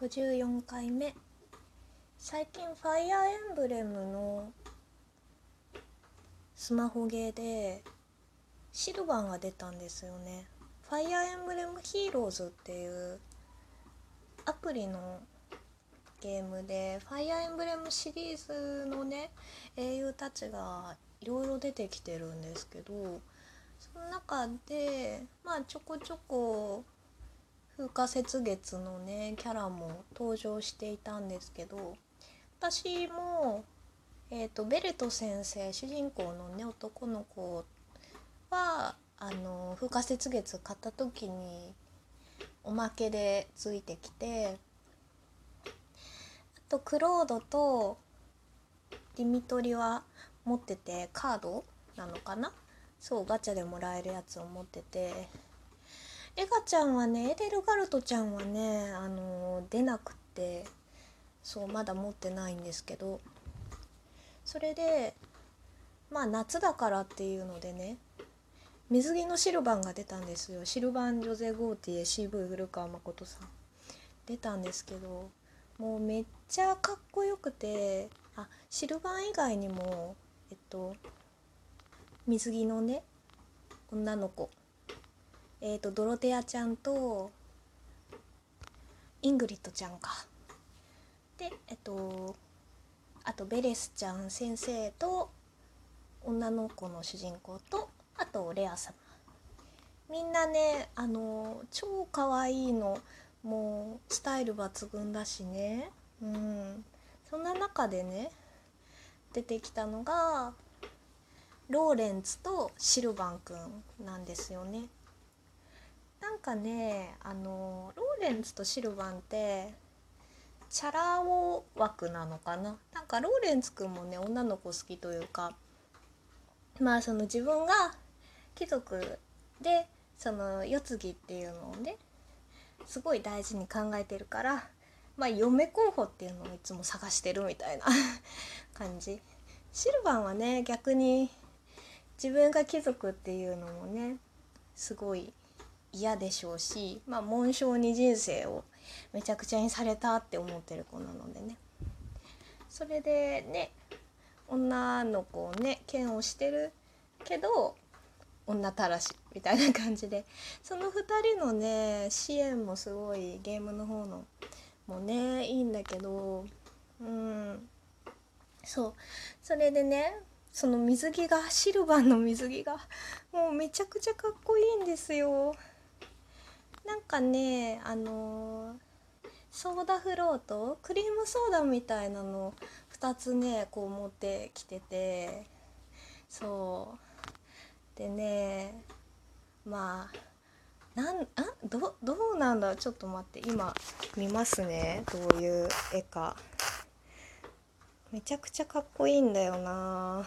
54回目。最近ファイアーエンブレムのスマホゲーでシルヴァンが出たんですよね。ファイアーエンブレムヒーローズっていうアプリのゲームでファイアーエンブレムシリーズのね英雄たちがいろいろ出てきてるんですけどその中でまあちょこちょこ風化雪月のねキャラも登場していたんですけど私も、えーと、ベルト先生主人公のね男の子はあの風化雪月買った時におまけでついてきてあとクロードとディミトリは持っててカードなのかな？そうガチャでもらえるやつを持っててエガちゃんはねエデルガルトちゃんはねあの出なくってそうまだ持ってないんですけどそれでまあ夏だからっていうのでね水着のシルバンが出たんですよ。シルバン・ジョゼ・ゴーティエ CV 古川誠さん。出たんですけどもうめっちゃかっこよくてあシルヴァン以外にもえっと水着のね女の子えーと、ドロテアちゃんとイングリッドちゃんか。でえっとあとベレスちゃん先生と女の子の主人公とあとレア様。みんなねあの超可愛いの。もうスタイル抜群だしね。うん。そんな中でね出てきたのがローレンツとシルバンくんなんですよね。なんかねあのローレンツとシルバンってチャラ男枠なのかな？なんかローレンツくんもね女の子好きというかまあその自分が貴族でその世継ぎっていうのをねすごい大事に考えてるからまあ嫁候補っていうのをいつも探してるみたいな 感じ。シルバンはね逆に自分が貴族っていうのもねすごい嫌でしょうし、まあ、紋章に人生をめちゃくちゃにされたって思ってる子なのでね。それでね女の子をね嫌悪してるけど女たらしみたいな感じで。その2人のね支援もすごいゲームの方のもねいいんだけどうん。そう。それでねその水着がシルバーの水着がもうめちゃくちゃかっこいいんですよ。なんかねあのソーダフロート？クリームソーダみたいなの2つねこう持ってきてて。そう。でねまあなんあどどうなんだちょっと待って今見ますね。どういう絵か。めちゃくちゃかっこいいんだよな。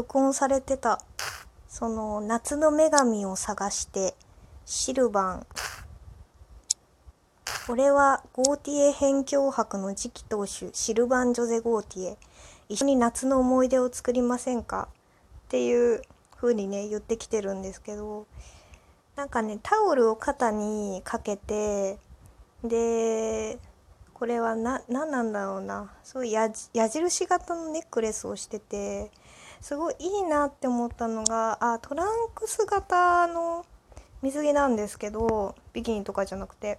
録音されてた。その夏の女神を探してシルバン。これはゴーティエ辺境博の次期当主シルバン・ジョゼ・ゴーティエ。一緒に夏の思い出を作りませんか？っていう風にね言ってきてるんですけど。なんかねタオルを肩にかけてでこれはな何なんだろうな。そういう矢印型のネックレスをしててすごいいいなって思ったのがあトランクス型の水着なんですけどビキニとかじゃなくて。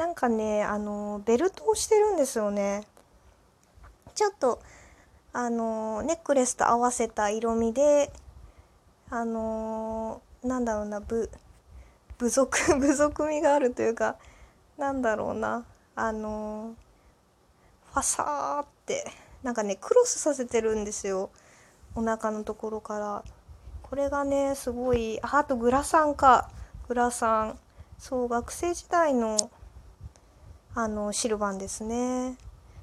なんかねあのベルトをしてるんですよね。ちょっとあのネックレスと合わせた色味であのなんだろうなブ部族 部族味があるというかなんだろうなあのファサーってなんかねクロスさせてるんですよ。お腹のところから。これがねすごいああとグラサンか。グラサン。そう学生時代のあのシルバンですね。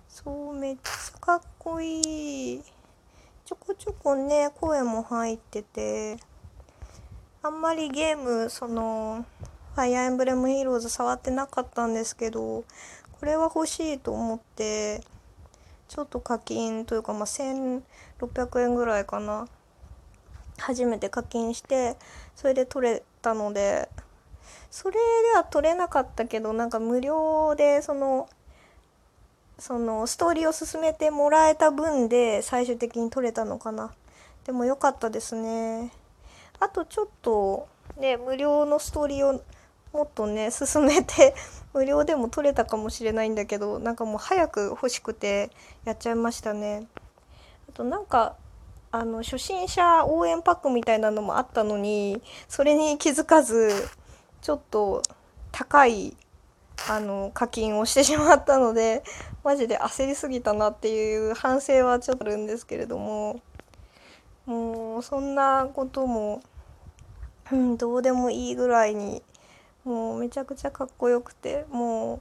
そうめっちゃかっこいい。ちょこちょこね声も入ってて。あんまりゲームそのファイアーエンブレムヒーローズ触ってなかったんですけどこれは欲しいと思って。ちょっと課金というかまあ1600円ぐらいかな。初めて課金してそれで取れたのでそれでは取れなかったけどなんか無料でそのそのストーリーを進めてもらえた分で最終的に取れたのかな。でも良かったですね。あとちょっとね無料のストーリーをもっとね進めて 無料でも取れたかもしれないんだけどなんかもう早く欲しくてやっちゃいましたね。あとなんかあの初心者応援パックみたいなのもあったのにそれに気づかずちょっと高いあの課金をしてしまったのでマジで焦りすぎたなっていう反省はちょっとあるんですけれどももうそんなことも、うん、どうでもいいぐらいにもうめちゃくちゃかっこよくてもう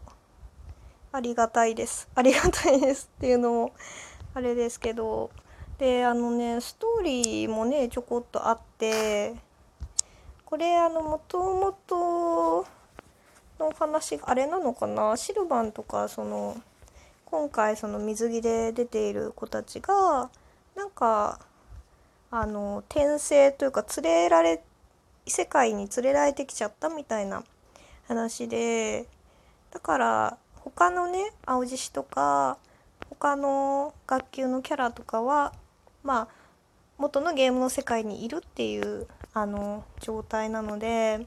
ありがたいです。ありがたいですっていうのもあれですけどであのねストーリーもねちょこっとあってこれあのもともとの話あれなのかな？シルバンとかその今回その水着で出ている子たちがなんかあの転生というか連れられ異世界に連れられてきちゃったみたいな話でだから他のね青獅子とか他の学級のキャラとかはまあ元のゲームの世界にいるっていうあの状態なので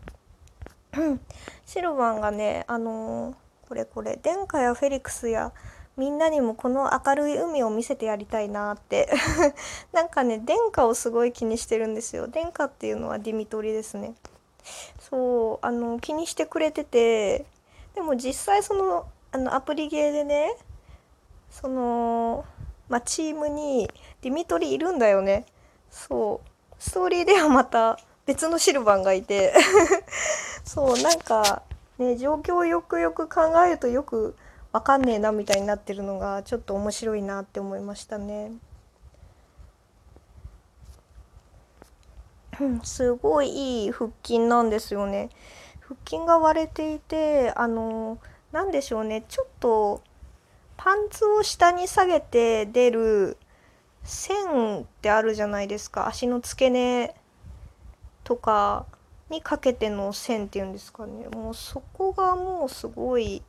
シルバンがねあのこれこれ殿下やフェリクスやみんなにもこの明るい海を見せてやりたいなって なんかね殿下をすごい気にしてるんですよ。殿下っていうのはディミトリですね。そうあの気にしてくれててでも実際そのあのアプリゲーでねそのまあ、チームにディミトリいるんだよね。そう。ストーリーではまた別のシルバンがいて。そうなんかね状況をよくよく考えるとよくわかんねえなみたいになってるのがちょっと面白いなって思いましたね。すごいいい腹筋なんですよね。腹筋が割れていてあの何でしょうね。ちょっとパンツを下に下げて出る線ってあるじゃないですか。足の付け根とかにかけての線っていうんですかね。もうそこがもうすごい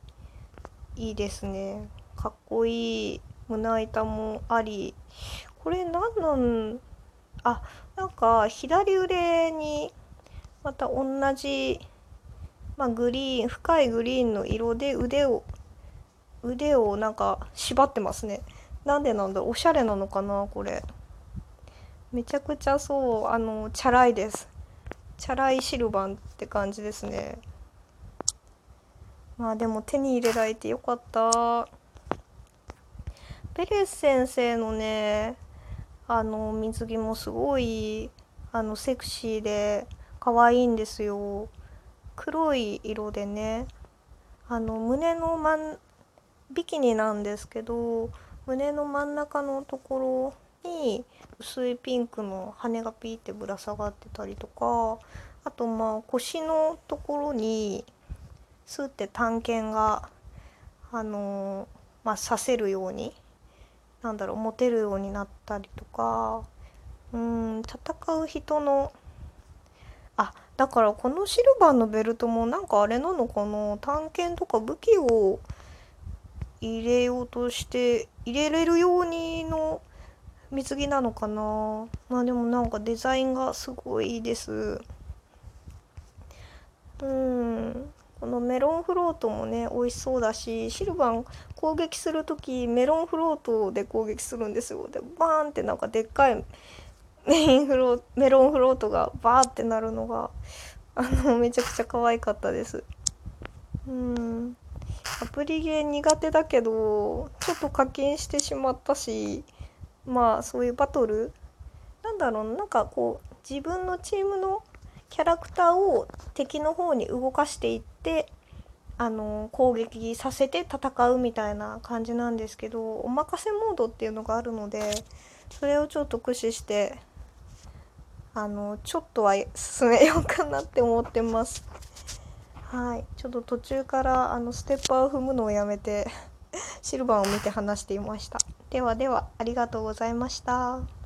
いいですね。かっこいい。胸板もあり。これ何なんあなんか左腕にまた同じ、まあ、グリーン深いグリーンの色で腕を腕をなんか縛ってますね。なんでなんだおしゃれなのかなこれ。めちゃくちゃそうあのチャラいです。チャラいシルバンって感じですね。まあでも手に入れられてよかった。ペレス先生のねあの水着もすごいあのセクシーで可愛いんですよ。黒い色でねあの胸の真んビキニなんですけど胸の真ん中のところに薄いピンクの羽がピーってぶら下がってたりとかあとまあ腰のところにスーって探検があのまあさせるようになんだろう持てるようになったりとかうん戦う人のあだからこのシルバーのベルトもなんかあれなのかな探検とか武器を入れようとして入れれるようにの水着なのかな。まあでもなんかデザインがすごいいいです。うん。このメロンフロートもね美味しそうだしシルバン攻撃する時メロンフロートで攻撃するんですよ。でバーンってなんかでっかいメインフロメロンフロートがバーってなるのがあのめちゃくちゃ可愛かったです。うん。アプリゲー苦手だけどちょっと課金してしまったしまあそういうバトル。なんだろうなんかこう自分のチームのキャラクターを敵の方に動かしていってあの攻撃させて戦うみたいな感じなんですけどお任せモードっていうのがあるのでそれをちょっと駆使してあのちょっとは進めようかなって思ってます。はい。ちょっと途中からあのステッパーを踏むのをやめて シルバーを見て話していました。ではではありがとうございました。